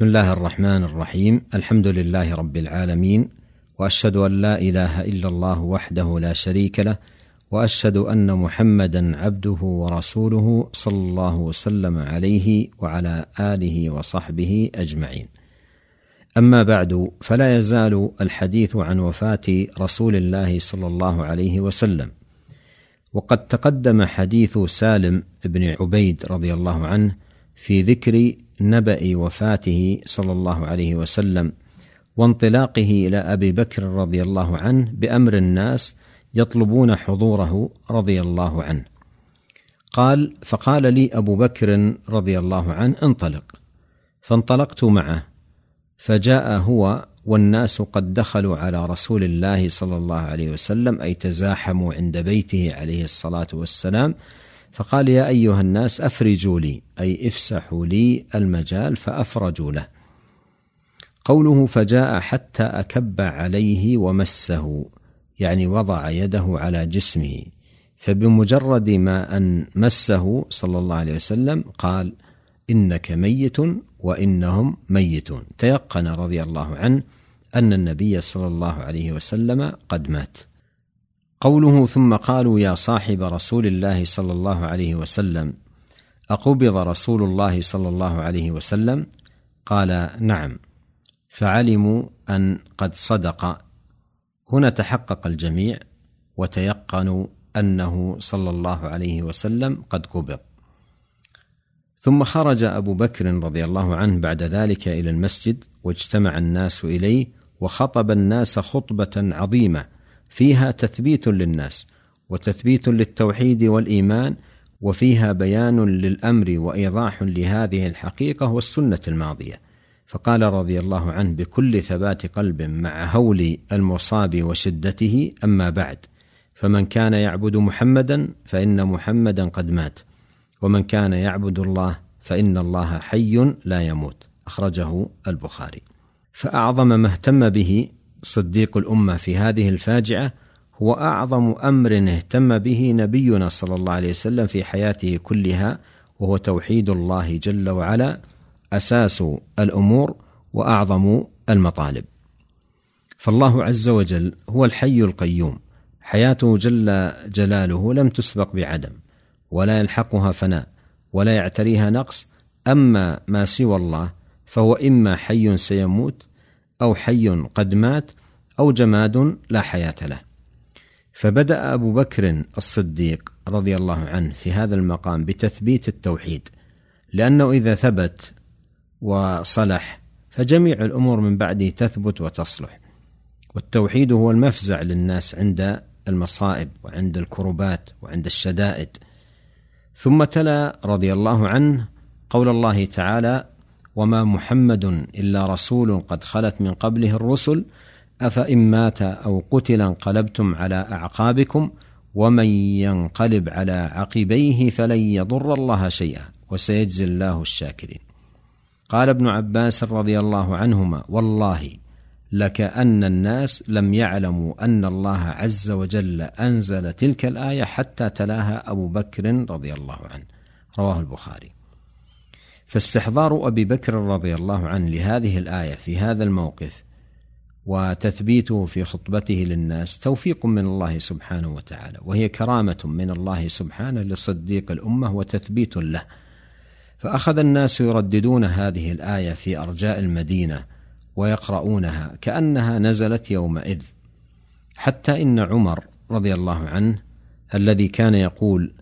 بسم الله الرحمن الرحيم. الحمد لله رب العالمين وأشهد أن لا إله إلا الله وحده لا شريك له وأشهد أن محمدا عبده ورسوله صلى الله وسلم عليه وعلى آله وصحبه أجمعين. أما بعد فلا يزال الحديث عن وفاة رسول الله صلى الله عليه وسلم. وقد تقدم حديث سالم بن عبيد رضي الله عنه في ذكر نبأ وفاته صلى الله عليه وسلم وانطلاقه إلى أبي بكر رضي الله عنه بأمر الناس يطلبون حضوره رضي الله عنه. قال فقال لي أبو بكر رضي الله عنه انطلق فانطلقت معه فجاء هو والناس قد دخلوا على رسول الله صلى الله عليه وسلم أي تزاحموا عند بيته عليه الصلاة والسلام فقال يا أيها الناس أفرجوا لي أي افسحوا لي المجال فأفرجوا له. قوله فجاء حتى أكب عليه ومسه يعني وضع يده على جسمه. فبمجرد ما أن مسه صلى الله عليه وسلم قال إنك ميت وإنهم ميتون. تيقن رضي الله عنه أن النبي صلى الله عليه وسلم قد مات. قوله ثم قالوا يا صاحب رسول الله صلى الله عليه وسلم أقبض رسول الله صلى الله عليه وسلم؟ قال نعم. فعلموا أن قد صدق. هنا تحقق الجميع وتيقنوا أنه صلى الله عليه وسلم قد قبض. ثم خرج أبو بكر رضي الله عنه بعد ذلك إلى المسجد واجتمع الناس إليه وخطب الناس خطبة عظيمة فيها تثبيت للناس وتثبيت للتوحيد والإيمان وفيها بيان للأمر وإيضاح لهذه الحقيقة والسنة الماضية. فقال رضي الله عنه بكل ثبات قلب مع هول المصاب وشدته أما بعد فمن كان يعبد محمدا فإن محمدا قد مات ومن كان يعبد الله فإن الله حي لا يموت. أخرجه البخاري. فأعظم ما اهتم به صديق الأمة في هذه الفاجعة هو أعظم أمر اهتم به نبينا صلى الله عليه وسلم في حياته كلها وهو توحيد الله جل وعلا أساس الأمور وأعظم المطالب. فالله عز وجل هو الحي القيوم حياته جل جلاله لم تسبق بعدم ولا يلحقها فناء ولا يعتريها نقص أما ما سوى الله فهو إما حي سيموت أو حي قد مات أو جماد لا حياة له. فبدأ أبو بكر الصديق رضي الله عنه في هذا المقام بتثبيت التوحيد لأنه إذا ثبت وصلح فجميع الأمور من بعده تثبت وتصلح. والتوحيد هو المفزع للناس عند المصائب وعند الكربات وعند الشدائد. ثم تلا رضي الله عنه قول الله تعالى وما محمد إلا رسول قد خلت من قبله الرسل أفإن مات أو قتل انقلبتم على أعقابكم ومن ينقلب على عقبيه فلن يضر الله شيئا وسيجزي الله الشاكرين. قال ابن عباس رضي الله عنهما والله لكأن الناس لم يعلموا أن الله عز وجل أنزل تلك الآية حتى تلاها أبو بكر رضي الله عنه. رواه البخاري. فاستحضار أبي بكر رضي الله عنه لهذه الآية في هذا الموقف وتثبيته في خطبته للناس توفيق من الله سبحانه وتعالى وهي كرامة من الله سبحانه لصديق الأمة وتثبيت له. فأخذ الناس يرددون هذه الآية في أرجاء المدينة ويقرؤونها كأنها نزلت يومئذ حتى إن عمر رضي الله عنه الذي كان يقول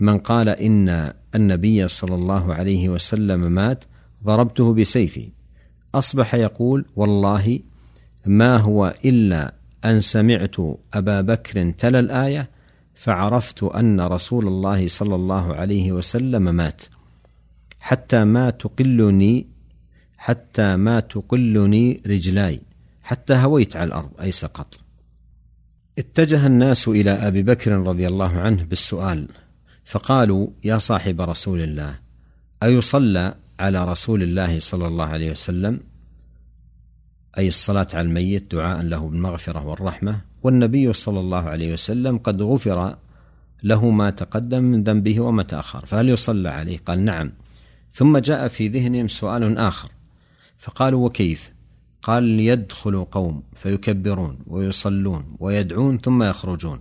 من قال إن النبي صلى الله عليه وسلم مات ضربته بسيفي. أصبح يقول والله ما هو إلا أن سمعت أبا بكر تلا الآية فعرفت أن رسول الله صلى الله عليه وسلم مات. حتى ما تقلني حتى ما تقلني رجلاي حتى هويت على الأرض أي سقط. اتجه الناس إلى أبي بكر رضي الله عنه بالسؤال فقالوا يا صاحب رسول الله أيصلى على رسول الله صلى الله عليه وسلم? أي الصلاة على الميت دعاء له بالمغفرة والرحمة. والنبي صلى الله عليه وسلم قد غفر له ما تقدم من ذنبه وما تأخر. فهل يصلى عليه؟ قال نعم. ثم جاء في ذهنهم سؤال آخر. فقالوا وكيف؟ قال ليدخل قوم فيكبرون ويصلون ويدعون ثم يخرجون.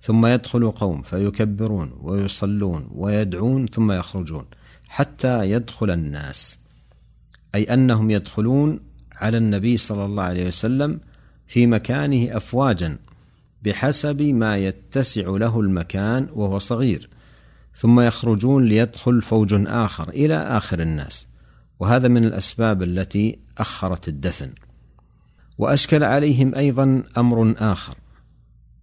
ثم يدخل قوم فيكبرون ويصلون ويدعون ثم يخرجون حتى يدخل الناس. أي أنهم يدخلون على النبي صلى الله عليه وسلم في مكانه افواجا بحسب ما يتسع له المكان وهو صغير. ثم يخرجون ليدخل فوج آخر إلى آخر الناس. وهذا من الأسباب التي أخرت الدفن. وأشكل عليهم أيضا أمر آخر.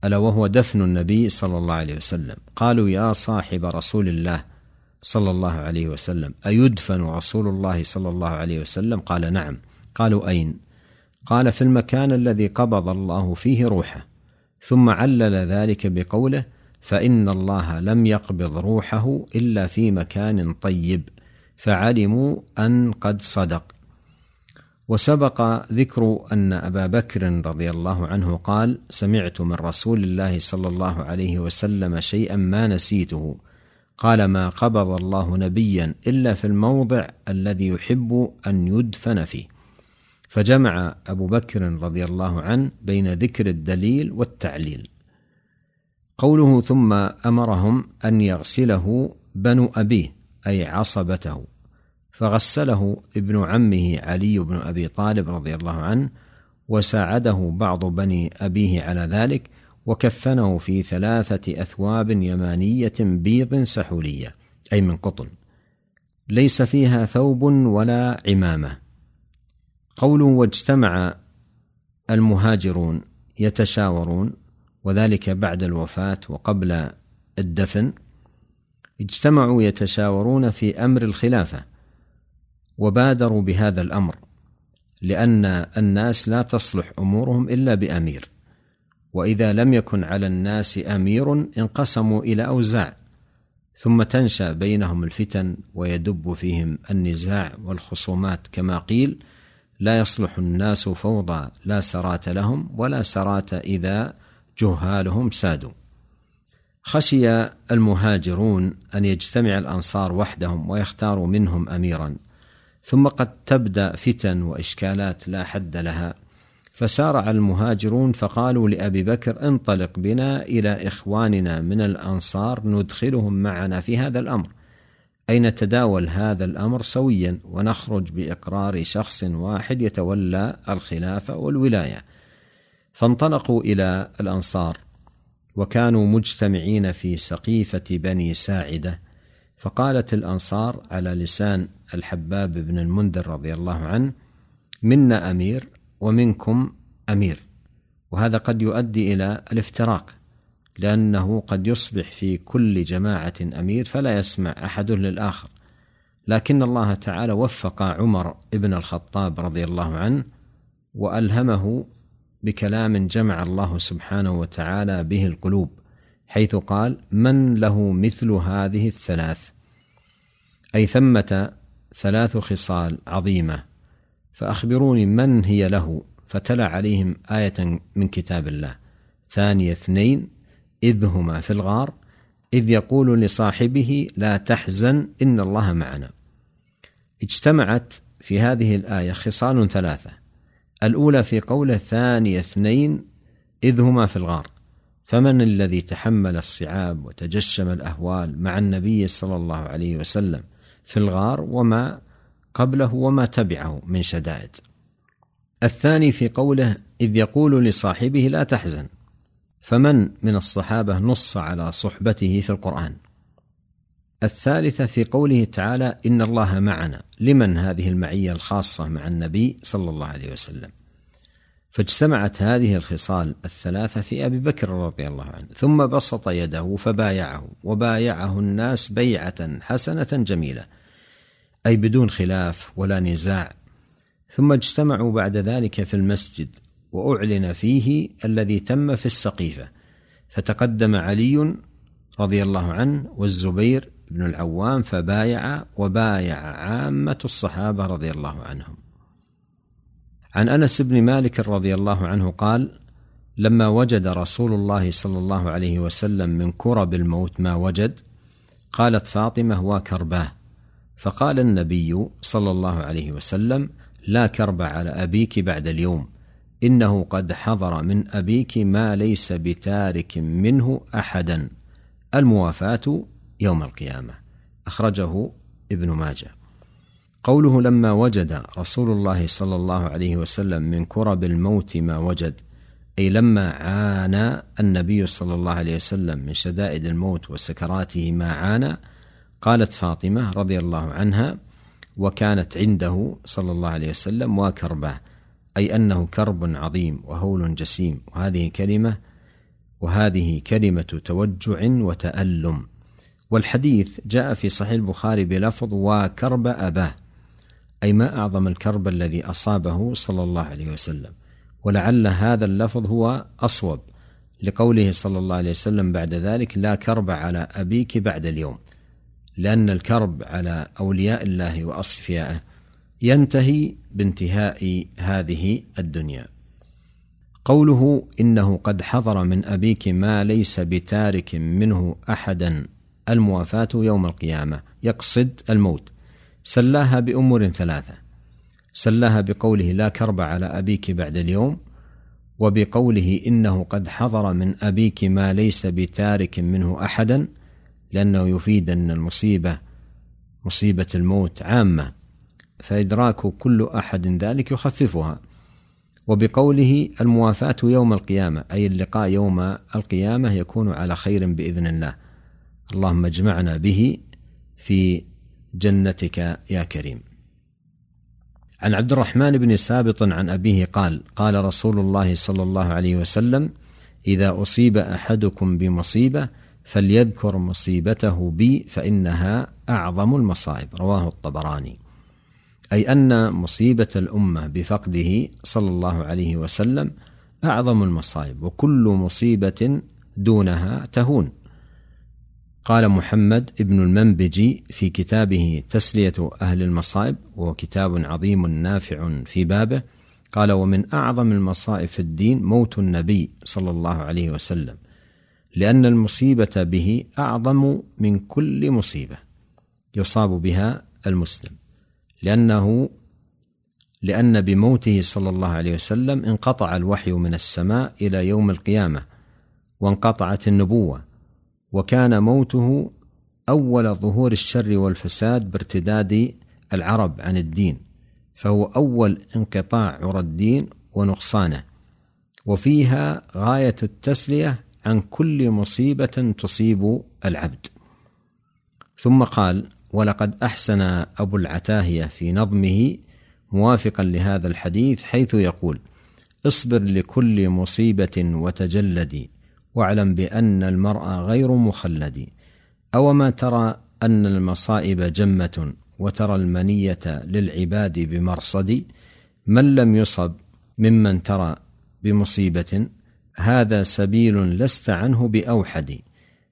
ألا وهو دفن النبي صلى الله عليه وسلم. قالوا يا صاحب رسول الله صلى الله عليه وسلم أيدفن رسول الله صلى الله عليه وسلم؟ قال نعم. قالوا أين؟ قال في المكان الذي قبض الله فيه روحه. ثم علل ذلك بقوله فإن الله لم يقبض روحه إلا في مكان طيب فعلموا أن قد صدق. وسبق ذكر أن أبا بكر رضي الله عنه قال سمعت من رسول الله صلى الله عليه وسلم شيئا ما نسيته. قال ما قبض الله نبيا إلا في الموضع الذي يحب أن يدفن فيه. فجمع أبو بكر رضي الله عنه بين ذكر الدليل والتعليل. قوله ثم أمرهم أن يغسله بنو أبيه أي عصبته. فغسله ابن عمه علي بن أبي طالب رضي الله عنه وساعده بعض بني أبيه على ذلك وكفنه في ثلاثة أثواب يمانية بيض سحولية أي من قطن. ليس فيها ثوب ولا عمامة. قوله واجتمع المهاجرون يتشاورون وذلك بعد الوفاة وقبل الدفن اجتمعوا يتشاورون في أمر الخلافة. وبادروا بهذا الأمر لأن الناس لا تصلح أمورهم إلا بأمير. وإذا لم يكن على الناس أمير انقسموا إلى أوزاع. ثم تنشأ بينهم الفتن ويدب فيهم النزاع والخصومات. كما قيل لا يصلح الناس فوضى لا سرات لهم ولا سرات إذا جهالهم سادوا. خشي المهاجرون أن يجتمع الأنصار وحدهم ويختاروا منهم اميرا. ثم قد تبدأ فتن وإشكالات لا حد لها. فسارع المهاجرون فقالوا لأبي بكر انطلق بنا إلى إخواننا من الأنصار ندخلهم معنا في هذا الأمر. اي نتداول هذا الأمر سويا؟ ونخرج بإقرار شخص واحد يتولى الخلافة والولاية. فانطلقوا إلى الأنصار وكانوا مجتمعين في سقيفة بني ساعدة. فقالت الأنصار على لسان الحباب بن المنذر رضي الله عنه منا أمير ومنكم أمير. وهذا قد يؤدي إلى الافتراق لأنه قد يصبح في كل جماعة أمير فلا يسمع أحد للآخر. لكن الله تعالى وفق عمر بن الخطاب رضي الله عنه وألهمه بكلام جمع الله سبحانه وتعالى به القلوب. حيث قال من له مثل هذه الثلاث؟ أي ثمة ثلاث خصال عظيمة. فأخبروني من هي له فتلا عليهم آية من كتاب الله. ثاني اثنين إذ هما في الغار إذ يقول لصاحبه لا تحزن إن الله معنا. اجتمعت في هذه الآية خصال ثلاثة. الأولى في قوله ثاني اثنين إذ هما في الغار. فمن الذي تحمل الصعاب وتجشم الأهوال مع النبي صلى الله عليه وسلم في الغار وما قبله وما تبعه من شدائد. الثاني في قوله إذ يقول لصاحبه لا تحزن. فمن من الصحابة نص على صحبته في القرآن. الثالثة في قوله تعالى إن الله معنا. لمن هذه المعية الخاصة مع النبي صلى الله عليه وسلم؟ فاجتمعت هذه الخصال الثلاثة في أبي بكر رضي الله عنه ثم بسط يده فبايعه وبايعه الناس بيعة حسنة جميلة أي بدون خلاف ولا نزاع. ثم اجتمعوا بعد ذلك في المسجد وأعلن فيه الذي تم في السقيفة. فتقدم علي رضي الله عنه والزبير بن العوام فبايع وبايع عامة الصحابة رضي الله عنهم. عن أنس بن مالك رضي الله عنه قال لما وجد رسول الله صلى الله عليه وسلم من كرب الموت ما وجد قالت فاطمة وكرباه فقال النبي صلى الله عليه وسلم لا كرب على أبيك بعد اليوم إنه قد حضر من أبيك ما ليس بتارك منه أحدا الموافاة يوم القيامة. أخرجه ابن ماجه. قوله لما وجد رسول الله صلى الله عليه وسلم من كرب الموت ما وجد أي لما عانى النبي صلى الله عليه وسلم من شدائد الموت وسكراته ما عانى قالت فاطمة رضي الله عنها وكانت عنده صلى الله عليه وسلم وكربه أي أنه كرب عظيم وهول جسيم وهذه كلمة وهذه كلمة توجع وتألم. والحديث جاء في صحيح البخاري بلفظ وكرب أباه أي ما أعظم الكرب الذي أصابه صلى الله عليه وسلم. ولعل هذا اللفظ هو أصوب لقوله صلى الله عليه وسلم بعد ذلك لا كرب على أبيك بعد اليوم لأن الكرب على أولياء الله وأصفيائه ينتهي بانتهاء هذه الدنيا. قوله إنه قد حضر من أبيك ما ليس بتارك منه أحدا الموافاة يوم القيامة يقصد الموت. سلاها بأمور ثلاثة. سلاها بقوله لا كرب على أبيك بعد اليوم وبقوله إنه قد حضر من أبيك ما ليس بتارك منه أحدا لأنه يفيد أن المصيبة مصيبة الموت عامة. فإدراك كل أحد ذلك يخففها. وبقوله الموافاة يوم القيامة أي اللقاء يوم القيامة يكون على خير بإذن الله. اللهم اجمعنا به في جنتك يا كريم. عن عبد الرحمن بن سابط عن أبيه قال قال رسول الله صلى الله عليه وسلم إذا أصيب أحدكم بمصيبة فليذكر مصيبته بي فإنها أعظم المصائب. رواه الطبراني. أي أن مصيبة الأمة بفقده صلى الله عليه وسلم أعظم المصائب وكل مصيبة دونها تهون. قال محمد ابن المنبجي في كتابه تسلية أهل المصائب وهو كتاب عظيم نافع في بابه قال ومن أعظم المصائب في الدين موت النبي صلى الله عليه وسلم لأن المصيبة به أعظم من كل مصيبة يصاب بها المسلم لأنه لأن بموته صلى الله عليه وسلم انقطع الوحي من السماء إلى يوم القيامة وانقطعت النبوة وكان موته أول ظهور الشر والفساد بارتداد العرب عن الدين فهو أول انقطاع عرى الدين ونقصانه. وفيها غاية التسلية عن كل مصيبة تصيب العبد. ثم قال ولقد أحسن أبو العتاهية في نظمه موافقا لهذا الحديث حيث يقول اصبر لكل مصيبة وتجلدي واعلم بأن المرء غير مخلد. اوما ترى أن المصائب جمة وترى المنية للعباد بمرصد من لم يصب ممن ترى بمصيبة هذا سبيل لست عنه بأوحد.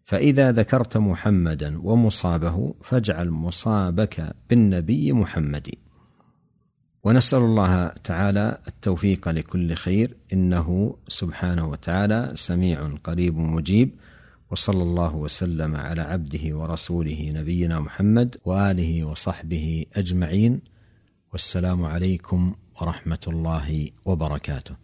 فإذا ذكرت محمدا ومصابه فاجعل مصابك بالنبي محمد. ونسأل الله تعالى التوفيق لكل خير. إنه سبحانه وتعالى سميع قريب مجيب. وصلى الله وسلم على عبده ورسوله نبينا محمد وآله وصحبه أجمعين. والسلام عليكم ورحمة الله وبركاته.